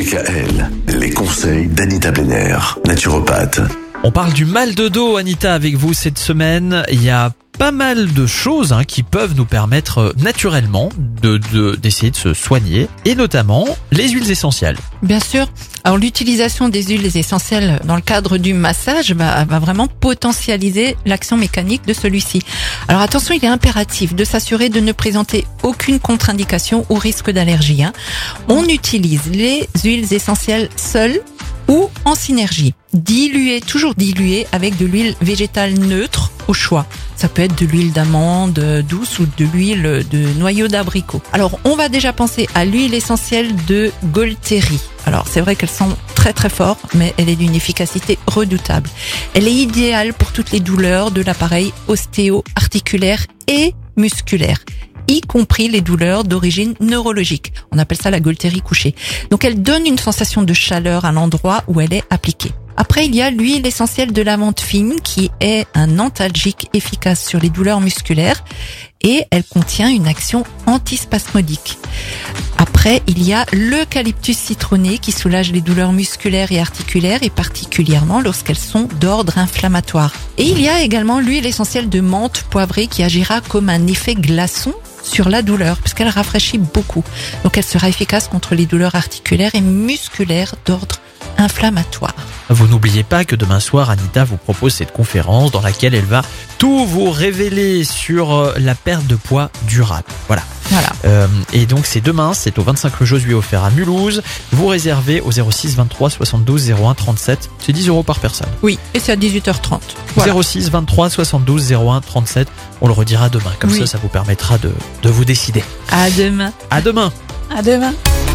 DKL, les conseils d'Anita Benner, naturopathe. On parle du mal de dos, Anita, avec vous cette semaine. Il y a pas mal de choses hein, qui peuvent nous permettre euh, naturellement de de- d'essayer de, se soigner, et notamment les huiles essentielles. Bien sûr. Alors l'utilisation des huiles essentielles dans le cadre du massage va, va vraiment potentialiser l'action mécanique de celui-ci. Alors attention, il est impératif de s'assurer de ne présenter aucune contre-indication ou risque d'allergie. hein. On utilise les huiles essentielles seules ou en synergie, diluées, toujours diluées avec de l'huile végétale neutre au choix. Ça peut être de l'huile d'amande euh, douce ou de l'huile de noyau d'abricot. Alors, on va déjà penser à l'huile essentielle de Golteri. Alors, c'est vrai qu'elle sent très très fort, mais elle est d'une efficacité redoutable. Elle est idéale pour toutes les douleurs de l'appareil ostéo-articulaire et musculaire y compris les douleurs d'origine neurologique. On appelle ça la Golteri couchée. Donc elle donne une sensation de chaleur à l'endroit où elle est appliquée. Après, il y a l'huile essentielle de lavande fine qui est un antalgique efficace sur les douleurs musculaires et elle contient une action antispasmodique. Après, il y a l'eucalyptus citronné qui soulage les douleurs musculaires et articulaires et particulièrement lorsqu'elles sont d'ordre inflammatoire. Et il y a également l'huile essentielle de menthe poivrée qui agira comme un effet glaçon sur la douleur puisqu'elle rafraîchit beaucoup. Donc elle sera efficace contre les douleurs articulaires et musculaires d'ordre inflammatoire. Vous n'oubliez pas que demain soir, Anita vous propose cette conférence dans laquelle elle va tout vous révéler sur euh, la perte de poids durable. Voilà. Voilà. Euh, et donc c'est demain, c'est au 25 le Josué offert à Mulhouse. Vous réservez au 06 23 72 01 37. C'est 10 euros par personne. Oui, et c'est à 18h30. Voilà. 06 23 72 01 37. On le redira demain. Comme Oui. ça, ça vous permettra de, de vous décider. À demain. À demain. À demain.